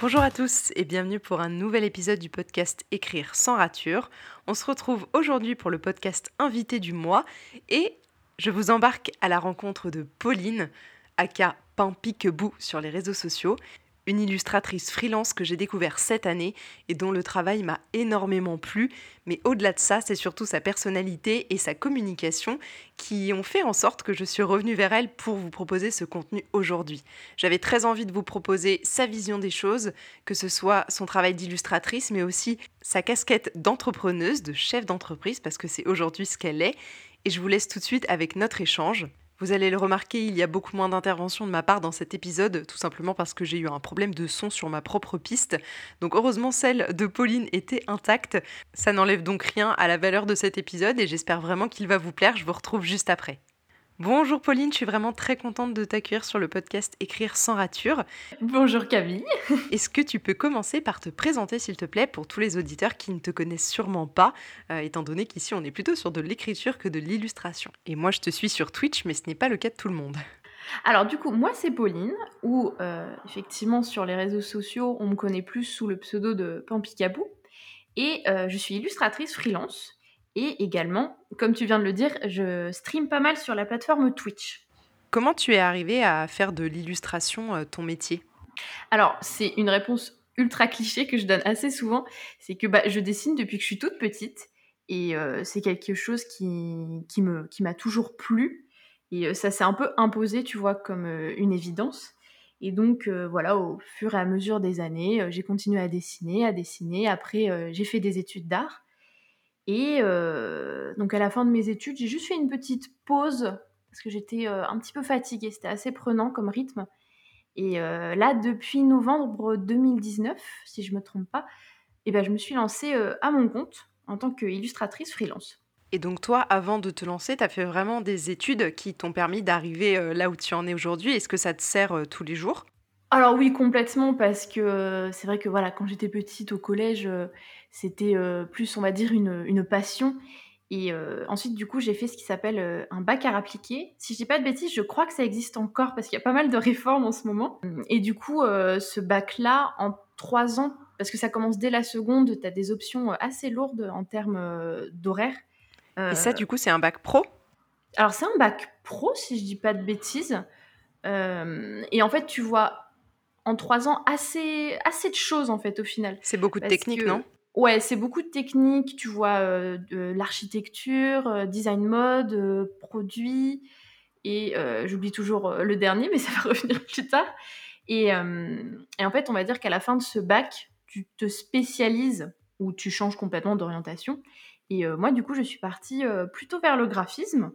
Bonjour à tous et bienvenue pour un nouvel épisode du podcast Écrire sans rature. On se retrouve aujourd'hui pour le podcast invité du mois et je vous embarque à la rencontre de Pauline, aka Pampicbou sur les réseaux sociaux une illustratrice freelance que j'ai découvert cette année et dont le travail m'a énormément plu. Mais au-delà de ça, c'est surtout sa personnalité et sa communication qui ont fait en sorte que je suis revenue vers elle pour vous proposer ce contenu aujourd'hui. J'avais très envie de vous proposer sa vision des choses, que ce soit son travail d'illustratrice, mais aussi sa casquette d'entrepreneuse, de chef d'entreprise, parce que c'est aujourd'hui ce qu'elle est. Et je vous laisse tout de suite avec notre échange. Vous allez le remarquer, il y a beaucoup moins d'interventions de ma part dans cet épisode, tout simplement parce que j'ai eu un problème de son sur ma propre piste. Donc heureusement, celle de Pauline était intacte. Ça n'enlève donc rien à la valeur de cet épisode et j'espère vraiment qu'il va vous plaire. Je vous retrouve juste après. Bonjour Pauline, je suis vraiment très contente de t'accueillir sur le podcast Écrire sans rature. Bonjour Camille. Est-ce que tu peux commencer par te présenter s'il te plaît pour tous les auditeurs qui ne te connaissent sûrement pas, euh, étant donné qu'ici on est plutôt sur de l'écriture que de l'illustration. Et moi je te suis sur Twitch, mais ce n'est pas le cas de tout le monde. Alors du coup, moi c'est Pauline, ou euh, effectivement sur les réseaux sociaux on me connaît plus sous le pseudo de Pampicabou, et euh, je suis illustratrice freelance. Et également, comme tu viens de le dire, je stream pas mal sur la plateforme Twitch. Comment tu es arrivé à faire de l'illustration euh, ton métier? Alors, c'est une réponse ultra cliché que je donne assez souvent. C'est que bah, je dessine depuis que je suis toute petite. Et euh, c'est quelque chose qui, qui, me, qui m'a toujours plu. Et euh, ça s'est un peu imposé, tu vois, comme une évidence. Et donc, voilà, au fur et à mesure des années, j'ai continué à dessiner, à dessiner. Après, j'ai fait des études d'art. Et euh, donc à la fin de mes études, j'ai juste fait une petite pause parce que j'étais euh, un petit peu fatiguée, c'était assez prenant comme rythme. Et euh, là, depuis novembre 2019, si je ne me trompe pas, eh ben, je me suis lancée à mon compte en tant qu'illustratrice freelance. Et donc toi, avant de te lancer, tu as fait vraiment des études qui t'ont permis d'arriver là où tu en es aujourd'hui. Est-ce que ça te sert tous les jours? Alors oui, complètement, parce que c'est vrai que voilà, quand j'étais petite au collège, c'était plus, on va dire, une, passion. Et ensuite, du coup, j'ai fait ce qui s'appelle un bac à appliqué. Si je dis pas de bêtises, je crois que ça existe encore parce qu'il y a pas mal de réformes en ce moment. Et du coup, ce bac-là, en trois ans, parce que ça commence dès la seconde, tu as des options assez lourdes en termes d'horaire. Et ça, du coup, c'est un bac pro? Alors, c'est un bac pro, si je dis pas de bêtises. et en fait, tu vois en trois ans assez, assez de choses, en fait, au final. C'est beaucoup de techniques, non? Ouais, c'est beaucoup de techniques, tu vois, euh, de l'architecture, euh, design mode, euh, produit, et j'oublie toujours le dernier, mais ça va revenir plus tard. Et, et en fait, on va dire qu'à la fin de ce bac, tu te spécialises ou tu changes complètement d'orientation. Et moi, du coup, je suis partie plutôt vers le graphisme.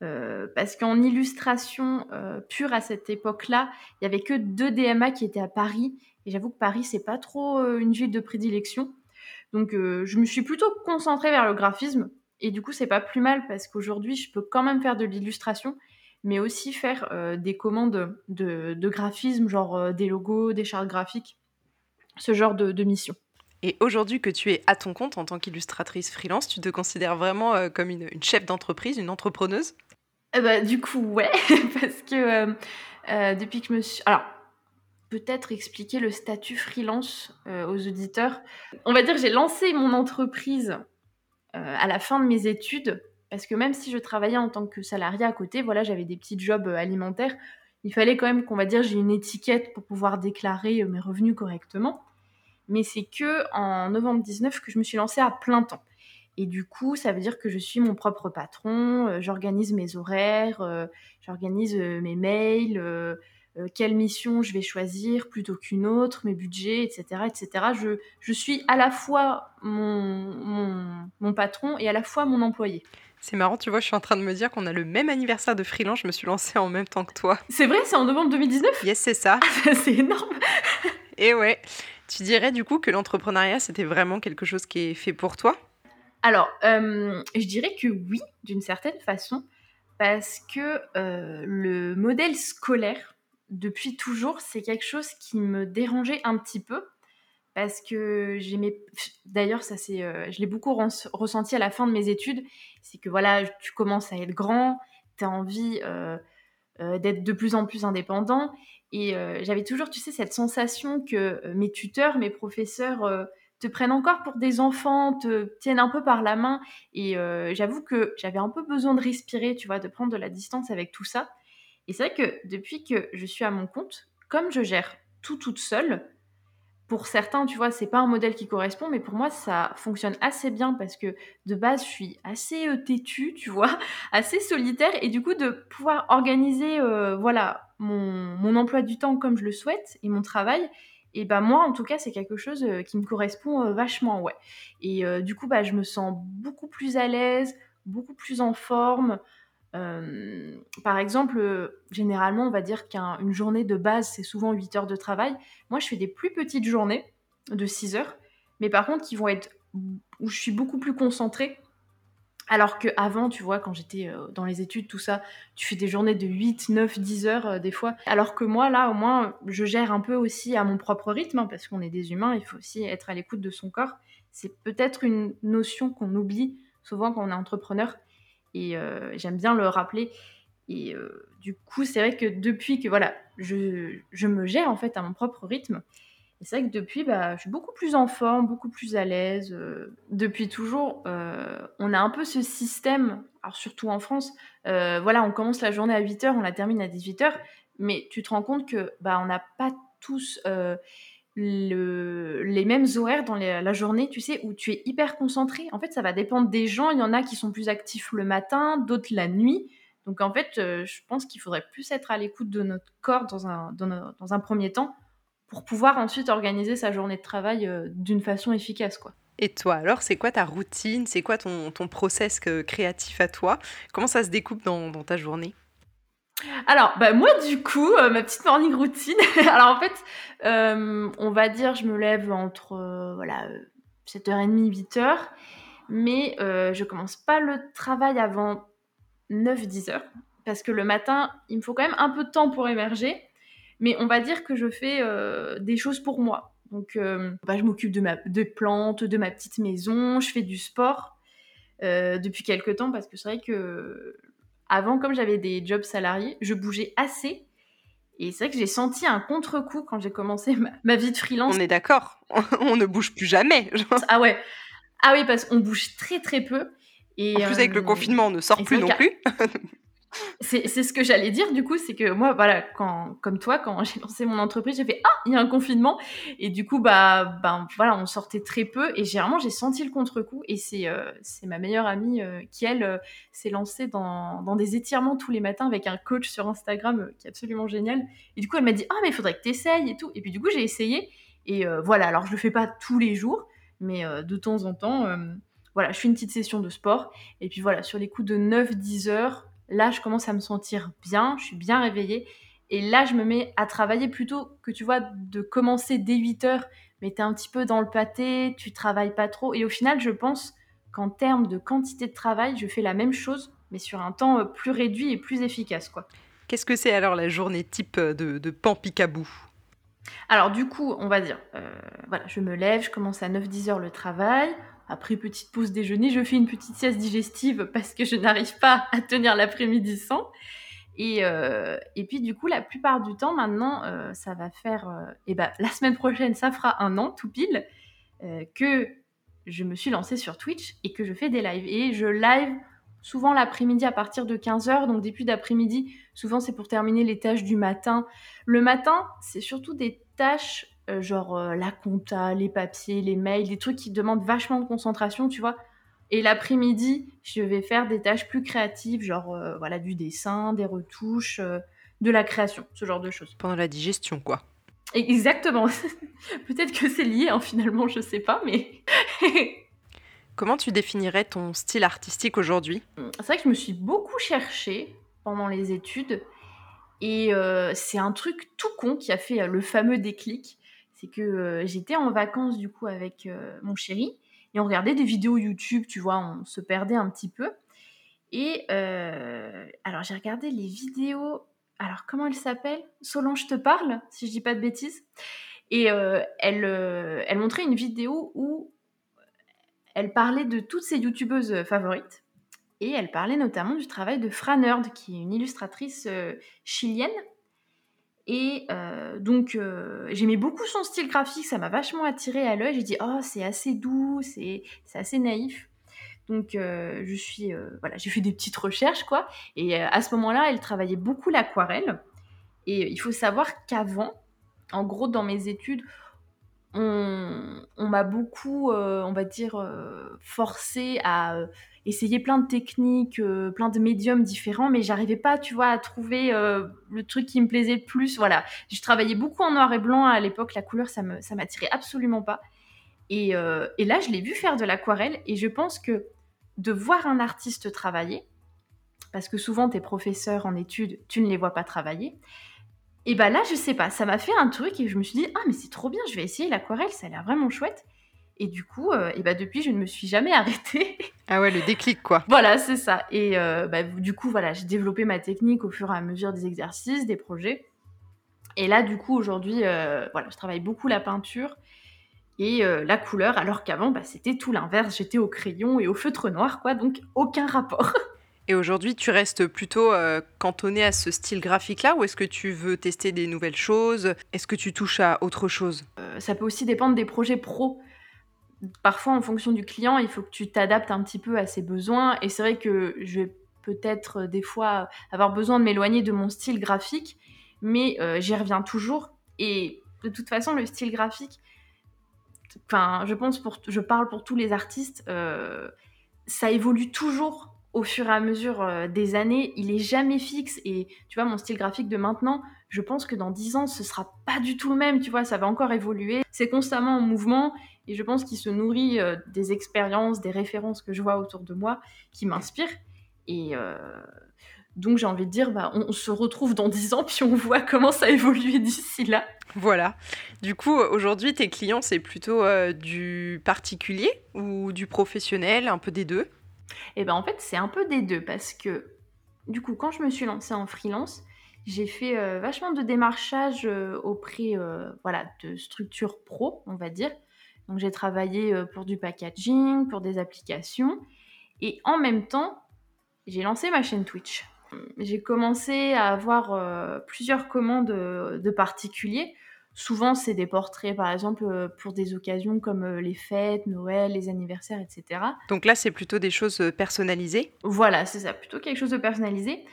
Parce qu'en illustration pure à cette époque-là, il y avait que deux DMA qui étaient à Paris. Et j'avoue que Paris, c'est pas trop une ville de prédilection. Donc euh, je me suis plutôt concentrée vers le graphisme et du coup c'est pas plus mal parce qu'aujourd'hui je peux quand même faire de l'illustration mais aussi faire euh, des commandes de, graphisme, genre euh, des logos, des chartes graphiques, ce genre de, mission. Et aujourd'hui que tu es à ton compte en tant qu'illustratrice freelance, tu te considères vraiment comme une, chef d'entreprise, une entrepreneuse? Eh ben, Du coup, ouais, parce que depuis que je me suis... Alors, peut-être expliquer le statut freelance euh, aux auditeurs. On va dire que j'ai lancé mon entreprise euh, à la fin de mes études parce que même si je travaillais en tant que salarié à côté, voilà, j'avais des petits jobs euh, alimentaires. Il fallait quand même qu'on va dire j'ai une étiquette pour pouvoir déclarer mes revenus correctement. Mais c'est que en novembre 19 que je me suis lancée à plein temps. Et du coup, ça veut dire que je suis mon propre patron, j'organise mes horaires, j'organise mes mails, euh, quelle mission je vais choisir plutôt qu'une autre, mes budgets, etc. etc. Je, je suis à la fois mon, mon, patron et à la fois mon employé. C'est marrant, tu vois, je suis en train de me dire qu'on a le même anniversaire de freelance, je me suis lancée en même temps que toi. C'est vrai, c'est en novembre 2019 Yes, c'est ça. c'est énorme Et ouais, tu dirais du coup que l'entrepreneuriat, c'était vraiment quelque chose qui est fait pour toi? Alors, euh, je dirais que oui, d'une certaine façon, parce que euh, le modèle scolaire depuis toujours, c'est quelque chose qui me dérangeait un petit peu parce que j'aimais. D'ailleurs, ça c'est, euh, je l'ai beaucoup ressenti à la fin de mes études. C'est que voilà, tu commences à être grand, tu as envie d'être de plus en plus indépendant. Et j'avais toujours, tu sais, cette sensation que mes tuteurs, mes professeurs te prennent encore pour des enfants, te tiennent un peu par la main. Et j'avoue que j'avais un peu besoin de respirer, tu vois, de prendre de la distance avec tout ça. Et c'est vrai que depuis que je suis à mon compte, comme je gère tout toute seule, pour certains, tu vois, c'est pas un modèle qui correspond, mais pour moi, ça fonctionne assez bien parce que de base, je suis assez euh, têtue, tu vois, assez solitaire, et du coup, de pouvoir organiser, euh, voilà, mon, emploi du temps comme je le souhaite et mon travail, et ben moi, en tout cas, c'est quelque chose euh, qui me correspond vachement, ouais. Et du coup, bah, je me sens beaucoup plus à l'aise, beaucoup plus en forme. Euh, par exemple, euh, généralement, on va dire qu'une journée de base, c'est souvent 8 heures de travail. Moi, je fais des plus petites journées de 6 heures, mais par contre, qui vont être où je suis beaucoup plus concentrée. Alors qu'avant, tu vois, quand j'étais euh, dans les études, tout ça, tu fais des journées de 8, 9, 10 heures des fois. Alors que moi, là, au moins, je gère un peu aussi à mon propre rythme, hein, parce qu'on est des humains, il faut aussi être à l'écoute de son corps. C'est peut-être une notion qu'on oublie souvent quand on est entrepreneur et euh, j'aime bien le rappeler. Et euh, du coup, c'est vrai que depuis que voilà, je, je, me gère en fait à mon propre rythme, c'est vrai que depuis, bah, je suis beaucoup plus en forme, beaucoup plus à l'aise. Euh, depuis toujours, on a un peu ce système, alors surtout en France, voilà, on commence la journée à 8h, on la termine à 18h, mais tu te rends compte que bah, on n'a pas tous le, les mêmes horaires dans la journée, tu sais, où tu es hyper concentré. En fait, ça va dépendre des gens. Il y en a qui sont plus actifs le matin, d'autres la nuit. Donc, en fait, euh, je pense qu'il faudrait plus être à l'écoute de notre corps dans un, dans, un premier temps pour pouvoir ensuite organiser sa journée de travail euh, d'une façon efficace, quoi. Et toi, alors, c'est quoi ta routine? C'est quoi ton, ton process euh, créatif à toi? Comment ça se découpe dans, dans ta journée? Alors, bah, moi, du coup, euh, ma petite morning routine. alors, en fait, euh, on va dire, je me lève entre euh, voilà, 7h30, 8h. Mais je commence pas le travail avant 9-10h. Parce que le matin, il me faut quand même un peu de temps pour émerger. Mais on va dire que je fais des choses pour moi. Donc, bah, je m'occupe de, ma, de plantes, de ma petite maison, je fais du sport. depuis quelques temps parce que c'est vrai que avant, comme j'avais des jobs salariés, je bougeais assez. Et c'est vrai que j'ai senti un contre-coup quand j'ai commencé ma, vie de freelance. On est d'accord, on ne bouge plus jamais. ah ouais. Ah oui, parce qu'on bouge très très peu. Et, en plus, avec le euh, confinement, on ne sort plus non plus. c'est ce que j'allais dire du coup, c'est que moi, voilà, quand, comme toi, quand j'ai lancé mon entreprise, j'ai fait ah, il y a un confinement, et du coup, bah, ben voilà, on sortait très peu, et généralement, j'ai senti le contre-coup, et c'est euh, ma meilleure amie euh, qui elle euh, s'est lancée dans, dans, des étirements tous les matins avec un coach sur Instagram qui est absolument génial, et du coup, elle m'a dit ah mais il faudrait que tu essayes et tout, et puis du coup, j'ai essayé, et voilà, alors je le fais pas tous les jours, mais de temps en temps. voilà, je fais une petite session de sport. Et puis voilà, sur les coups de 9-10 heures, Là, je commence à me sentir bien, je suis bien réveillée. Et là, je me mets à travailler plutôt que, tu vois, de commencer dès 8 heures, mais tu es un petit peu dans le pâté, tu travailles pas trop. Et au final, je pense qu'en termes de quantité de travail, je fais la même chose, mais sur un temps euh, plus réduit et plus efficace, quoi. Qu'est-ce que c'est alors la journée type de, de Pampicabou? Alors du coup, on va dire, euh, voilà, je me lève, je commence à 9-10 heures le travail. Après petite pause déjeuner, je fais une petite sieste digestive parce que je n'arrive pas à tenir l'après-midi sans. Et, euh, et, puis du coup, la plupart du temps maintenant, euh, ça va faire... et euh, eh ben, la semaine prochaine, ça fera un an tout pile que je me suis lancée sur Twitch et que je fais des lives. Et je live souvent l'après-midi à partir de 15h, donc début d'après-midi. Souvent, c'est pour terminer les tâches du matin. Le matin, c'est surtout des tâches euh, genre euh, la compta, les papiers, les mails, des trucs qui demandent vachement de concentration, tu vois. Et l'après-midi, je vais faire des tâches plus créatives, genre euh, voilà du dessin, des retouches, de la création, ce genre de choses. Pendant la digestion, quoi. Exactement. Peut-être que c'est lié, hein, finalement, je sais pas, mais. Comment tu définirais ton style artistique aujourd'hui? C'est vrai que je me suis beaucoup cherchée pendant les études. Et c'est un truc tout con qui a fait le fameux déclic c'est que euh, j'étais en vacances du coup avec euh, mon chéri et on regardait des vidéos YouTube, tu vois, on se perdait un petit peu. Et euh, alors j'ai regardé les vidéos, alors comment elle s'appelle Solange te parle, si je dis pas de bêtises. Et elle, elle montrait une vidéo où elle parlait de toutes ses youtubeuses favorites. Et elle parlait notamment du travail de Franerd, qui est une illustratrice chilienne. Et donc, j'aimais beaucoup son style graphique, ça m'a vachement attiré à l'œil. J'ai dit, oh, c'est assez doux, c'est assez naïf. Donc, je suis, voilà, j'ai fait des petites recherches, quoi. Et à ce moment-là, elle travaillait beaucoup l'aquarelle. Et il faut savoir qu'avant, en gros, dans mes études, on, m'a beaucoup, euh, on va dire, euh, forcé à euh, essayer plein de techniques, plein de médiums différents, mais j'arrivais pas, tu vois, à trouver le truc qui me plaisait le plus. Voilà, je travaillais beaucoup en noir et blanc à l'époque, la couleur, ça me, ça m'attirait absolument pas. Et, et là, je l'ai vu faire de l'aquarelle, et je pense que de voir un artiste travailler, parce que souvent tes professeurs en études, tu ne les vois pas travailler, et bah là, je sais pas, ça m'a fait un truc et je me suis dit, ah, mais c'est trop bien, je vais essayer l'aquarelle, ça a l'air vraiment chouette. Et du coup, euh, et bah depuis, je ne me suis jamais arrêtée. Ah ouais, le déclic, quoi. voilà, c'est ça. Et euh, bah, du coup, voilà, j'ai développé ma technique au fur et à mesure des exercices, des projets. Et là, du coup, aujourd'hui, euh, voilà, je travaille beaucoup la peinture et la couleur, alors qu'avant, bah, c'était tout l'inverse. J'étais au crayon et au feutre noir, quoi, donc aucun rapport. Et aujourd'hui, tu restes plutôt euh, cantonné à ce style graphique-là ou est-ce que tu veux tester des nouvelles choses? Est-ce que tu touches à autre chose? Euh, Ça peut aussi dépendre des projets pro. Parfois, en fonction du client, il faut que tu t'adaptes un petit peu à ses besoins. Et c'est vrai que je vais peut-être euh, des fois avoir besoin de m'éloigner de mon style graphique, mais j'y reviens toujours. Et de toute façon, le style graphique, enfin, je pense pour, je parle pour tous les artistes, ça évolue toujours au fur et à mesure euh, des années, il est jamais fixe. Et tu vois, mon style graphique de maintenant, je pense que dans 10 ans, ce sera pas du tout le même. Tu vois, ça va encore évoluer. C'est constamment en mouvement. Et je pense qu'il se nourrit euh, des expériences, des références que je vois autour de moi qui m'inspirent. Et euh, donc, j'ai envie de dire, bah, on, se retrouve dans 10 ans, puis on voit comment ça évolue d'ici là. Voilà. Du coup, aujourd'hui, tes clients, c'est plutôt du particulier ou du professionnel, un peu des deux? Et ben en fait, c'est un peu des deux parce que du coup, quand je me suis lancée en freelance, j'ai fait euh, vachement de démarchage euh, auprès euh, voilà, de structures pro, on va dire. Donc j'ai travaillé pour du packaging, pour des applications. Et en même temps, j'ai lancé ma chaîne Twitch. J'ai commencé à avoir plusieurs commandes de particuliers Souvent, c'est des portraits, par exemple, euh, pour des occasions comme euh, les fêtes, Noël, les anniversaires, etc. Donc là, c'est plutôt des choses euh, personnalisées? Voilà, c'est ça, plutôt quelque chose de personnalisé.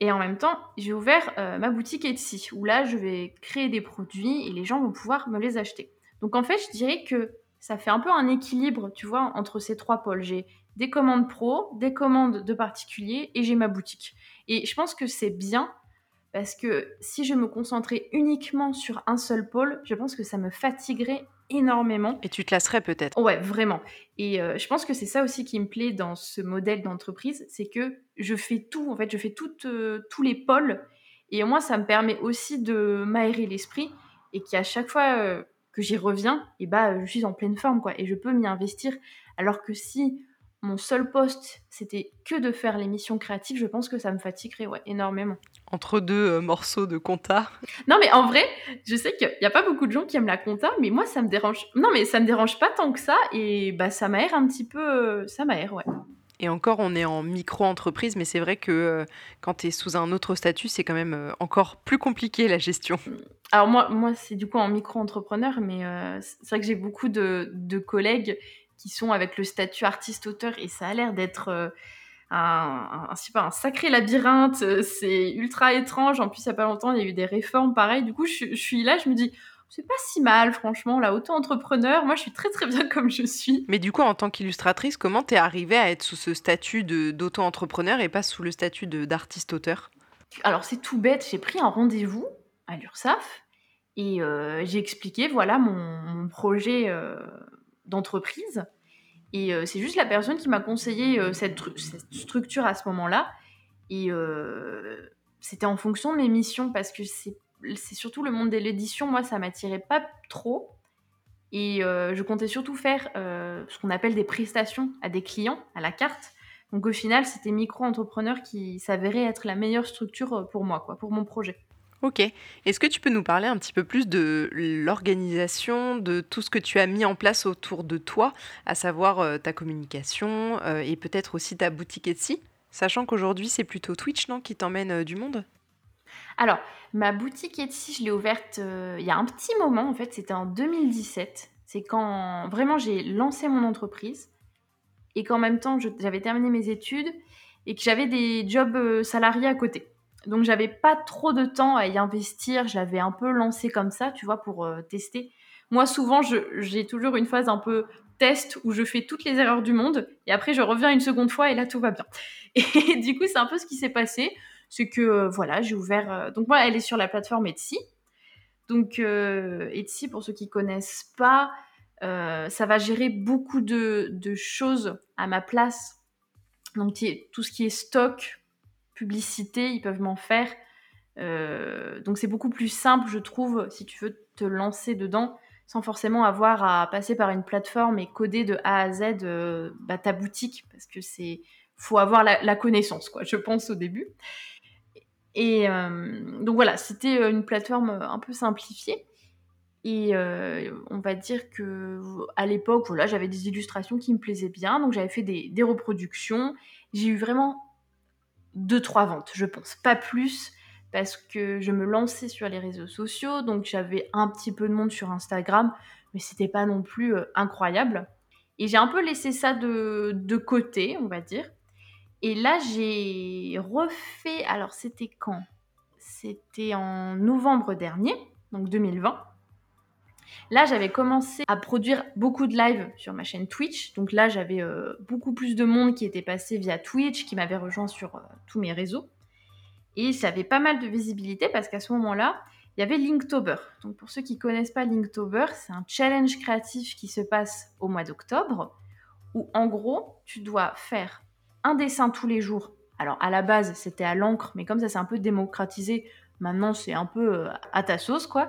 Et en même temps, j'ai ouvert ma boutique Etsy, où là, je vais créer des produits et les gens vont pouvoir me les acheter. Donc en fait, je dirais que ça fait un peu un équilibre, tu vois, entre ces trois pôles. J'ai des commandes pro, des commandes de particuliers et j'ai ma boutique. Et je pense que c'est bien parce que si je me concentrais uniquement sur un seul pôle, je pense que ça me fatiguerait énormément. Et tu te lasserais peut-être. Ouais, vraiment. Et euh, je pense que c'est ça aussi qui me plaît dans ce modèle d'entreprise, c'est que je fais tout, en fait, je fais euh, tous les pôles. Et moi, ça me permet aussi de m'aérer l'esprit et qu'à chaque fois euh, que j'y reviens, et bah, je suis en pleine forme, quoi. Et je peux m'y investir. Alors que si mon seul poste, c'était que de faire l'émission créative, je pense que ça me fatiguerait ouais, énormément. Entre deux euh, morceaux de compta. Non, mais en vrai, je sais qu'il n'y a pas beaucoup de gens qui aiment la compta, mais moi, ça me dérange. Non, mais ça me dérange pas tant que ça, et bah, ça m'aère un petit peu. Euh, ça m'aère, ouais. Et encore, on est en micro-entreprise, mais c'est vrai que euh, quand tu es sous un autre statut, c'est quand même encore plus compliqué la gestion. Alors moi, moi c'est du coup en micro-entrepreneur, mais c'est vrai que j'ai beaucoup de, de collègues qui sont avec le statut artiste-auteur et ça a l'air d'être euh, un, un, un, sacré labyrinthe. Euh, c'est ultra étrange. En plus, il n'y a pas longtemps, il y a eu des réformes pareil. Du coup, je, suis là, je me dis, c'est pas si mal, franchement, là, auto-entrepreneur, moi je suis très très bien comme je suis. Mais du coup, en tant qu'illustratrice, comment t'es arrivée à être sous ce statut d'auto-entrepreneur et pas sous le statut d'artiste-auteur? Alors c'est tout bête, j'ai pris un rendez-vous à l'URSAF et euh, j'ai expliqué, voilà, mon, projet d'entreprise. Et euh, c'est juste la personne qui m'a conseillé euh, cette, structure à ce moment-là. Et euh, c'était en fonction de mes missions parce que c'est surtout le monde de l'édition, moi, ça m'attirait pas trop. Et je comptais surtout faire ce qu'on appelle des prestations à des clients, à la carte. Donc au final, c'était micro-entrepreneur qui s'avérait être la meilleure structure pour moi, quoi, pour mon projet. Ok. Est-ce que tu peux nous parler un petit peu plus de l'organisation, de tout ce que tu as mis en place autour de toi, à savoir euh, ta communication euh, et peut-être aussi ta boutique Etsy Sachant qu'aujourd'hui, c'est plutôt Twitch, non, qui t'emmène euh, du monde? Alors, ma boutique Etsy, je l'ai ouverte euh, il y a un petit moment, en fait, c'était en 2017. C'est quand vraiment j'ai lancé mon entreprise et qu'en même temps, j'avais terminé mes études et que j'avais des jobs euh, salariés à côté. Donc, j'avais pas trop de temps à y investir. Je l'avais un peu lancé comme ça, tu vois, pour tester. Moi, souvent, j'ai toujours une phase un peu test où je fais toutes les erreurs du monde et après je reviens une seconde fois et là tout va bien. Et du coup, c'est un peu ce qui s'est passé. C'est que euh, voilà, j'ai ouvert. Euh, donc, moi, elle est sur la plateforme Etsy. Donc, euh, Etsy, pour ceux qui connaissent pas, ça va gérer beaucoup de, choses à ma place. Donc, tout ce qui est stock, publicité, ils peuvent m'en faire. donc, c'est beaucoup plus simple, je trouve, si tu veux te lancer dedans sans forcément avoir à passer par une plateforme et coder de A à Z bah, ta boutique, parce que c'est faut avoir la, connaissance, quoi, je pense au début. Et euh, donc voilà, c'était euh, une plateforme un peu simplifiée. Et on va dire que à l'époque, voilà, j'avais des illustrations qui me plaisaient bien, donc j'avais fait des, reproductions. J'ai eu vraiment deux trois ventes, je pense, pas plus parce que je me lançais sur les réseaux sociaux, donc j'avais un petit peu de monde sur Instagram, mais c'était pas non plus euh, incroyable. Et j'ai un peu laissé ça de, de côté, on va dire. Et là, j'ai refait. Alors, c'était quand? C'était en novembre dernier, donc 2020. Là, j'avais commencé à produire beaucoup de lives sur ma chaîne Twitch. Donc là, j'avais euh, beaucoup plus de monde qui était passé via Twitch, qui m'avait rejoint sur euh, tous mes réseaux. Et ça avait pas mal de visibilité parce qu'à ce moment-là, il y avait Linktober. Donc pour ceux qui connaissent pas Linktober, c'est un challenge créatif qui se passe au mois d'octobre où en gros, tu dois faire un dessin tous les jours. Alors à la base, c'était à l'encre, mais comme ça s'est un peu démocratisé, maintenant c'est un peu euh, à ta sauce quoi.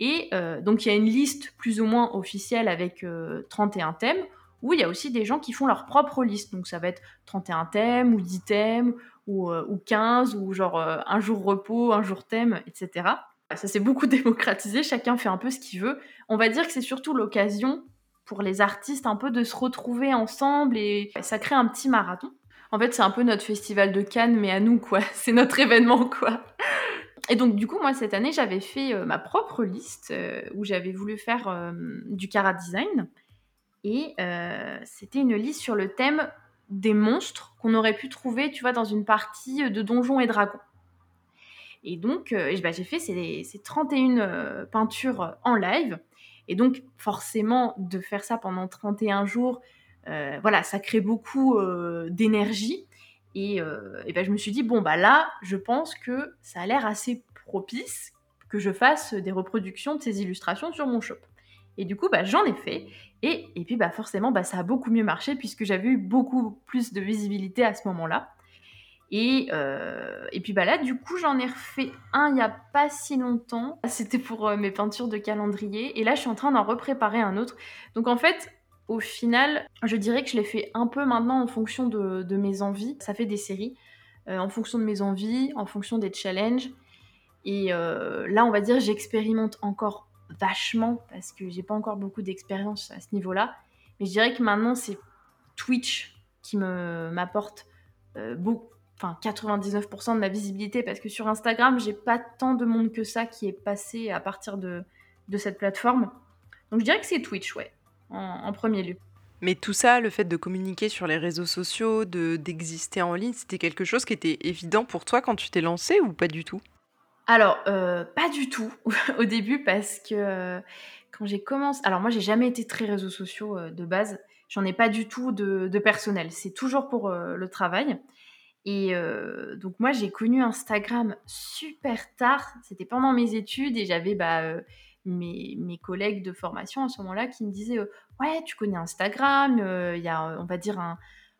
Et euh, donc il y a une liste plus ou moins officielle avec 31 euh, thèmes où il y a aussi des gens qui font leur propre liste. Donc ça va être 31 thèmes ou 10 thèmes ou, euh, ou 15 ou genre euh, un jour repos, un jour thème, etc. Ça s'est beaucoup démocratisé, chacun fait un peu ce qu'il veut. On va dire que c'est surtout l'occasion pour les artistes un peu de se retrouver ensemble et ça crée un petit marathon. En fait, c'est un peu notre festival de Cannes, mais à nous, quoi. C'est notre événement, quoi. Et donc, du coup, moi, cette année, j'avais fait euh, ma propre liste où j'avais voulu faire du cara design. Et euh, c'était une liste sur le thème des monstres qu'on aurait pu trouver, tu vois, dans une partie de Donjons et Dragons. Et donc, euh, bah, j'ai fait ces, 31 euh, peintures en live. Et donc, forcément, de faire ça pendant 31 jours, voilà, ça crée beaucoup d'énergie. Et, bah, je me suis dit, bon, bah là, je pense que ça a l'air assez propice que je fasse des reproductions de ces illustrations sur mon shop. Et du coup, bah, j'en ai fait. Et, et puis, bah, forcément, bah, ça a beaucoup mieux marché puisque j'avais eu beaucoup plus de visibilité à ce moment-là. Et, euh, et puis bah là, du coup, j'en ai refait un il n'y a pas si longtemps. C'était pour euh, mes peintures de calendrier. Et là, je suis en train d'en repréparer un autre. Donc en fait, au final, je dirais que je l'ai fait un peu maintenant en fonction de, mes envies. Ça fait des séries. Euh, en fonction de mes envies, en fonction des challenges. Et là, on va dire, j'expérimente encore vachement parce que j'ai pas encore beaucoup d'expérience à ce niveau-là. Mais je dirais que maintenant, c'est Twitch qui m'apporte euh, beaucoup, enfin 99% de ma visibilité parce que sur Instagram, j'ai pas tant de monde que ça qui est passé à partir de, de cette plateforme. Donc je dirais que c'est Twitch, ouais, en, premier lieu. Mais tout ça, le fait de communiquer sur les réseaux sociaux, de d'exister en ligne, c'était quelque chose qui était évident pour toi quand tu t'es lancé ou pas du tout? Alors, euh, pas du tout au début parce que euh, quand j'ai commencé, alors moi j'ai jamais été très réseaux sociaux euh, de base, j'en ai pas du tout de, personnel, c'est toujours pour le travail. Et donc moi j'ai connu Instagram super tard, c'était pendant mes études et j'avais bah, mes, collègues de formation à ce moment-là qui me disaient ouais tu connais Instagram, il y a on va dire un,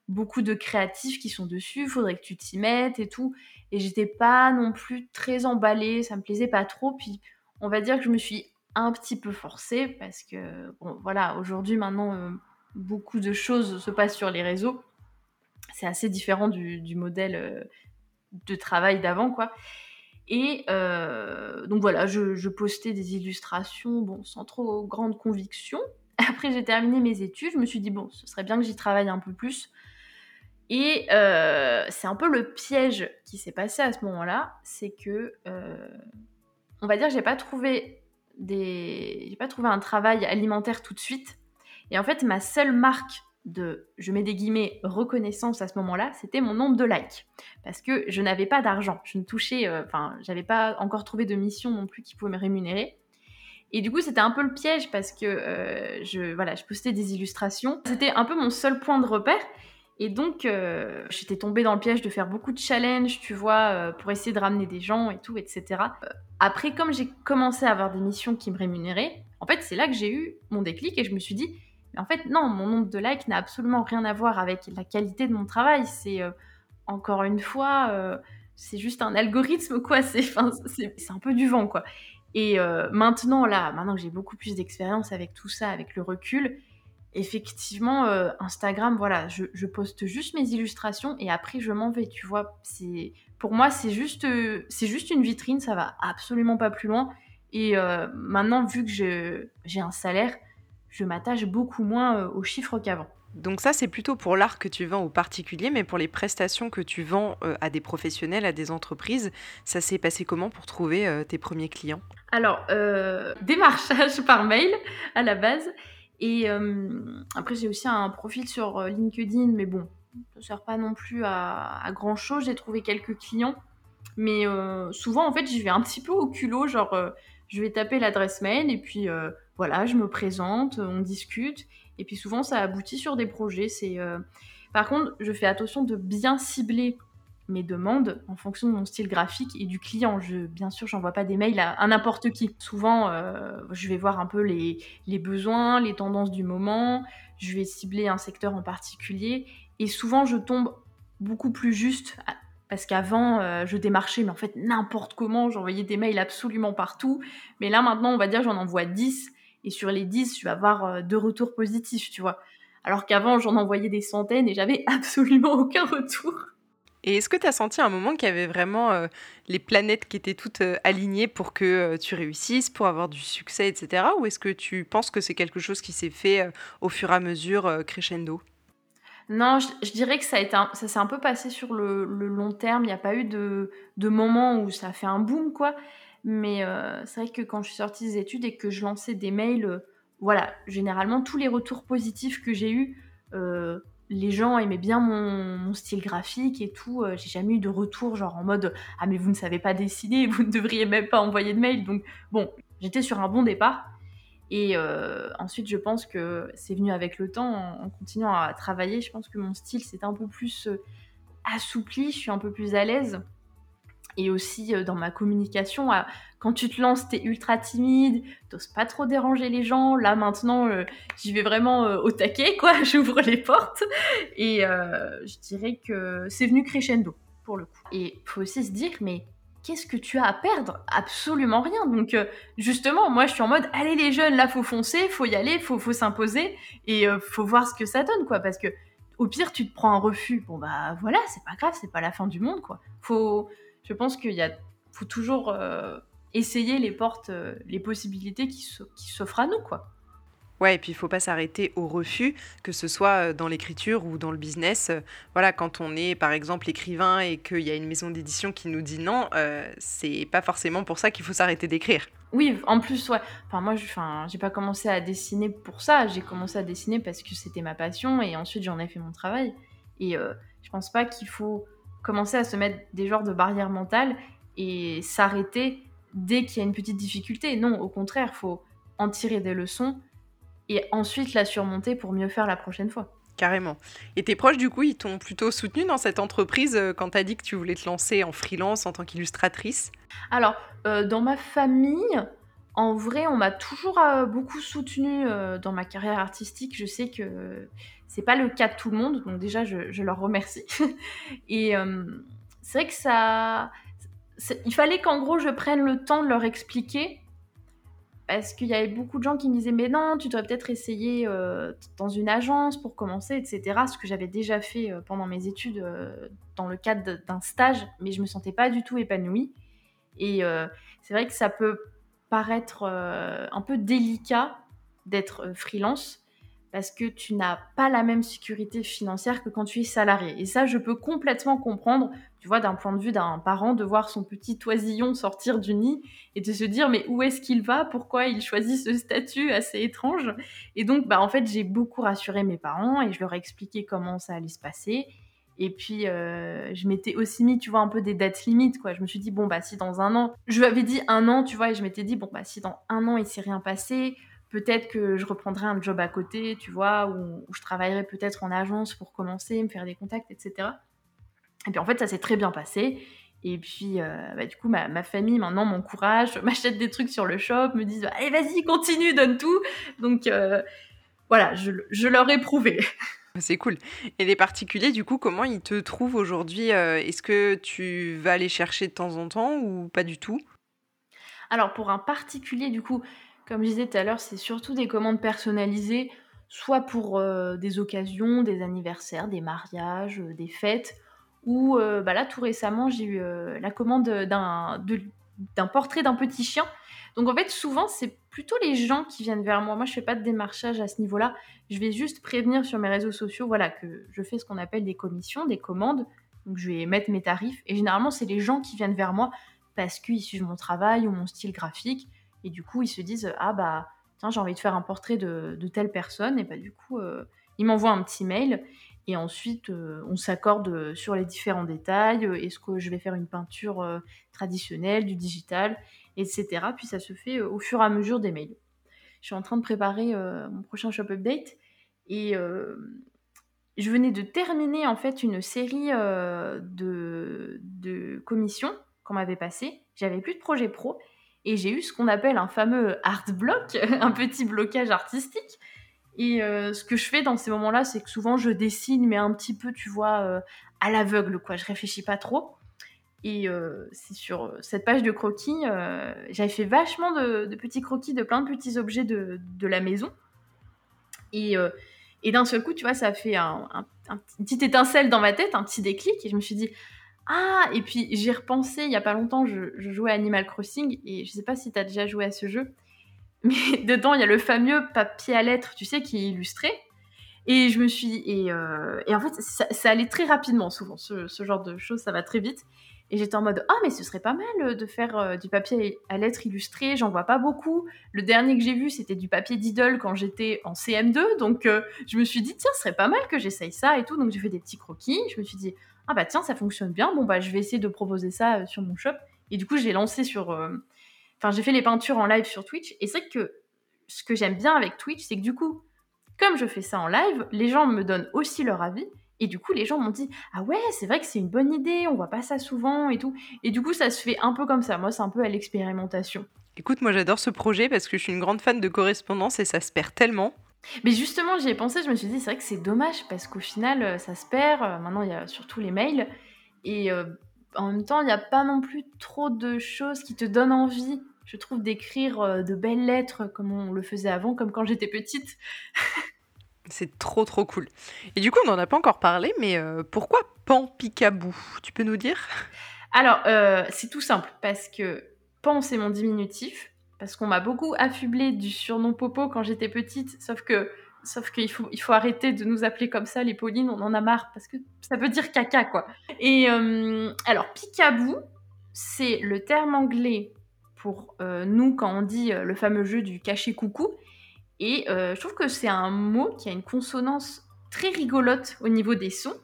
beaucoup de créatifs qui sont dessus, faudrait que tu t'y mettes et tout. Et j'étais pas non plus très emballée, ça me plaisait pas trop. Puis on va dire que je me suis un petit peu forcée parce que, bon, voilà, aujourd'hui maintenant, euh, beaucoup de choses se passent sur les réseaux. C'est assez différent du, modèle euh, de travail d'avant, quoi. Et euh, donc voilà, je, postais des illustrations, sans trop grande conviction. Après, j'ai terminé mes études, je me suis dit, bon, ce serait bien que j'y travaille un peu plus. Et euh, c'est un peu le piège qui s'est passé à ce moment-là, c'est que, euh, on va dire, j'ai pas j'ai pas trouvé un travail alimentaire tout de suite. Et en fait, ma seule marque de, je mets des guillemets, reconnaissance à ce moment-là, c'était mon nombre de likes. Parce que je n'avais pas d'argent. Je ne touchais, euh, enfin, j'avais pas encore trouvé de mission non plus qui pouvait me rémunérer. Et du coup, c'était un peu le piège parce que euh, je, voilà, je postais des illustrations. C'était un peu mon seul point de repère. Et donc, euh, j'étais tombée dans le piège de faire beaucoup de challenges, tu vois, pour essayer de ramener des gens et tout, etc. après, comme j'ai commencé à avoir des missions qui me rémunéraient, en fait, c'est là que j'ai eu mon déclic et je me suis dit, mais en fait, non, mon nombre de likes n'a absolument rien à voir avec la qualité de mon travail. C'est euh, encore une fois, euh, c'est juste un algorithme, quoi. C'est un peu du vent, quoi. Et euh, maintenant, là, maintenant que j'ai beaucoup plus d'expérience avec tout ça, avec le recul, effectivement, Instagram, voilà, je, je, poste juste mes illustrations et après je m'en vais, tu vois. C'est pour moi, c'est juste, c'est juste une vitrine, ça va absolument pas plus loin. Et maintenant, vu que j'ai un salaire, je m'attache beaucoup moins euh, aux chiffres qu'avant. Donc ça, c'est plutôt pour l'art que tu vends aux particuliers, mais pour les prestations que tu vends euh, à des professionnels, à des entreprises, ça s'est passé comment pour trouver euh, tes premiers clients? Alors, démarchage par mail à la base. Et après, j'ai aussi un profil sur LinkedIn, mais bon, ça ne sert pas non plus à, à grand-chose. J'ai trouvé quelques clients. Mais souvent, en fait, j'y vais un petit peu au culot, genre, je vais taper l'adresse mail et puis voilà, je me présente, on discute, et puis souvent ça aboutit sur des projets. Euh, Par contre, je fais attention de bien cibler mes demandes en fonction de mon style graphique et du client. Je, bien sûr, j'envoie pas des mails à, n'importe qui. Souvent, euh, je vais voir un peu les, besoins, les tendances du moment, je vais cibler un secteur en particulier, et souvent je tombe beaucoup plus juste parce qu'avant, euh, je démarchais, mais en fait, n'importe comment, j'envoyais des mails absolument partout. Mais là, maintenant, on va dire, j'en envoie 10 et sur les 10, je vais avoir euh, deux retours positifs, tu vois. Alors qu'avant, j'en envoyais des centaines et j'avais absolument aucun retour. Et est-ce que tu as senti un moment qu'il y avait vraiment euh, les planètes qui étaient toutes euh, alignées pour que tu réussisses, pour avoir du succès, etc. Ou est-ce que tu penses que c'est quelque chose qui s'est fait au fur et à mesure crescendo? Non, je, dirais que ça, a été ça s'est un peu passé sur le, long terme. Il n'y a pas eu de, de moment où ça a fait un boom, quoi. Mais euh, c'est vrai que quand je suis sortie des études et que je lançais des mails, euh, voilà, généralement tous les retours positifs que j'ai eus, euh, les gens aimaient bien mon, style graphique et tout. j'ai jamais eu de retour genre en mode ah mais vous ne savez pas dessiner, vous ne devriez même pas envoyer de mail. Donc bon, j'étais sur un bon départ. Et ensuite, je pense que c'est venu avec le temps, en, en, continuant à travailler. Je pense que mon style s'est un peu plus assoupli, je suis un peu plus à l'aise et aussi euh, dans ma communication. quand tu te lances, t'es ultra timide, t'oses pas trop déranger les gens. Là maintenant, euh, j'y vais vraiment euh, au taquet, quoi. J'ouvre les portes et je dirais que c'est venu crescendo pour le coup. Et faut aussi se dire, mais qu'est-ce que tu as à perdre? Absolument rien. Donc justement, moi je suis en mode, allez les jeunes, là faut foncer, faut y aller, faut, faut s'imposer et faut voir ce que ça donne, quoi. Parce que au pire, tu te prends un refus. Bon bah voilà, c'est pas grave, c'est pas la fin du monde, quoi. Faut je pense qu'il faut toujours euh, essayer les portes, euh, les possibilités qui, s'offrent à nous, quoi. Ouais, et puis il faut pas s'arrêter au refus, que ce soit euh, dans l'écriture ou dans le business. Voilà, quand on est par exemple écrivain et qu'il y a une maison d'édition qui nous dit non, c'est pas forcément pour ça qu'il faut s'arrêter d'écrire. Oui, en plus, ouais. Enfin, moi, je, enfin, j'ai pas commencé à dessiner pour ça. J'ai commencé à dessiner parce que c'était ma passion et ensuite j'en ai fait mon travail. Et je pense pas qu'il faut commencer à se mettre des genres de barrières mentales et s'arrêter dès qu'il y a une petite difficulté. Non, au contraire, il faut en tirer des leçons et ensuite la surmonter pour mieux faire la prochaine fois. Carrément. Et tes proches, du coup, ils t'ont plutôt soutenu dans cette entreprise euh, quand tu as dit que tu voulais te lancer en freelance en tant qu'illustratrice? Alors, euh, dans ma famille, en vrai, on m'a toujours euh, beaucoup soutenue dans ma carrière artistique. Je sais que c'est pas le cas de tout le monde, donc déjà je, leur remercie. et euh, c'est vrai que ça, il fallait qu'en gros je prenne le temps de leur expliquer parce qu'il y avait beaucoup de gens qui me disaient mais non, tu devrais peut-être essayer euh, dans une agence pour commencer, etc. Ce que j'avais déjà fait euh, pendant mes études dans le cadre d'un stage, mais je me sentais pas du tout épanouie. Et c'est vrai que ça peut paraître un peu délicat d'être freelance parce que tu n'as pas la même sécurité financière que quand tu es salarié. Et ça, je peux complètement comprendre, tu vois, d'un point de vue d'un parent, de voir son petit oisillon sortir du nid et de se dire, mais où est-ce qu'il va? Pourquoi il choisit ce statut assez étrange? Et donc, bah, en fait, j'ai beaucoup rassuré mes parents et je leur ai expliqué comment ça allait se passer. Et puis, euh, je m'étais aussi mis, tu vois, un peu des dates limites. Je me suis dit, bon, bah, si dans un an, je lui avais dit un an, tu vois, et je m'étais dit, bon, bah, si dans un an, il s'est rien passé, peut-être que je reprendrai un job à côté, tu vois, ou, je travaillerai peut-être en agence pour commencer, me faire des contacts, etc. Et puis en fait, ça s'est très bien passé. Et puis, euh, bah, du coup, ma, famille maintenant m'encourage, m'achète des trucs sur le shop, me disent Allez, vas-y, continue, donne tout. Donc, euh, voilà, je, leur ai prouvé. C'est cool. Et les particuliers, du coup, comment ils te trouvent aujourd'hui euh, Est-ce que tu vas les chercher de temps en temps ou pas du tout? Alors, pour un particulier, du coup, comme je disais tout à l'heure, c'est surtout des commandes personnalisées, soit pour euh, des occasions, des anniversaires, des mariages, euh, des fêtes, ou bah là tout récemment j'ai eu la commande d'un portrait d'un petit chien. Donc en fait souvent c'est plutôt les gens qui viennent vers moi. Moi je fais pas de démarchage à ce niveau-là. Je vais juste prévenir sur mes réseaux sociaux, voilà que je fais ce qu'on appelle des commissions, des commandes. Donc je vais mettre mes tarifs et généralement c'est les gens qui viennent vers moi parce qu'ils suivent mon travail ou mon style graphique et du coup, ils se disent Ah bah, tiens, j'ai envie de faire un portrait de, telle personne. Et bah, du coup, euh, ils m'envoient un petit mail. Et ensuite, euh, on s'accorde sur les différents détails. Est-ce que je vais faire une peinture euh, traditionnelle, du digital, etc. Puis ça se fait au fur et à mesure des mails. Je suis en train de préparer mon prochain shop update. Et je venais de terminer en fait une série de, de commissions qu'on m'avait passées. J'avais plus de projet pro et j'ai eu ce qu'on appelle un fameux art block, un petit blocage artistique. Et euh, ce que je fais dans ces moments-là, c'est que souvent je dessine, mais un petit peu, tu vois, euh, à l'aveugle, quoi. Je réfléchis pas trop. Et euh, c'est sur cette page de croquis, j'avais fait vachement de, petits croquis de plein de petits objets de, de la maison. Et, et d'un seul coup, tu vois, ça a fait un, un, un, petit étincelle dans ma tête, un petit déclic. Et je me suis dit, ah, et puis j'ai repensé il y a pas longtemps, je, jouais à Animal Crossing et je sais pas si tu as déjà joué à ce jeu, mais dedans il y a le fameux papier à lettres, tu sais, qui est illustré. Et je me suis. Et, euh, et en fait, ça, allait très rapidement, souvent, ce, genre de choses, ça va très vite. Et j'étais en mode Ah, mais ce serait pas mal de faire euh, du papier à lettres illustré, j'en vois pas beaucoup. Le dernier que j'ai vu, c'était du papier d'idole quand j'étais en CM2. Donc euh, je me suis dit Tiens, ce serait pas mal que j'essaye ça et tout. Donc j'ai fait des petits croquis. Je me suis dit ah bah tiens, ça fonctionne bien, bon bah je vais essayer de proposer ça euh, sur mon shop. Et du coup, j'ai lancé sur. Euh, enfin, j'ai fait les peintures en live sur Twitch. Et c'est que ce que j'aime bien avec Twitch, c'est que du coup, comme je fais ça en live, les gens me donnent aussi leur avis. Et du coup, les gens m'ont dit Ah ouais, c'est vrai que c'est une bonne idée, on voit pas ça souvent et tout. Et du coup, ça se fait un peu comme ça. Moi, c'est un peu à l'expérimentation. Écoute, moi j'adore ce projet parce que je suis une grande fan de correspondance et ça se perd tellement. Mais justement, j'y ai pensé, je me suis dit, c'est vrai que c'est dommage parce qu'au final, euh, ça se perd. Euh, maintenant, il y a surtout les mails. Et euh, en même temps, il n'y a pas non plus trop de choses qui te donnent envie, je trouve, d'écrire de belles lettres comme on le faisait avant, comme quand j'étais petite. c'est trop trop cool. Et du coup, on n'en a pas encore parlé, mais pourquoi Pan Picabou Tu peux nous dire? Alors, c'est tout simple, parce que Pan, c'est mon diminutif parce qu'on m'a beaucoup affublé du surnom Popo quand j'étais petite, sauf que sauf qu'il faut il faut arrêter de nous appeler comme ça les Paulines, on en a marre parce que ça veut dire caca quoi. Et euh, alors picabou, c'est le terme anglais pour euh, nous quand on dit euh, le fameux jeu du cachet et je trouve que c'est un mot qui a une consonance très rigolote au niveau des sons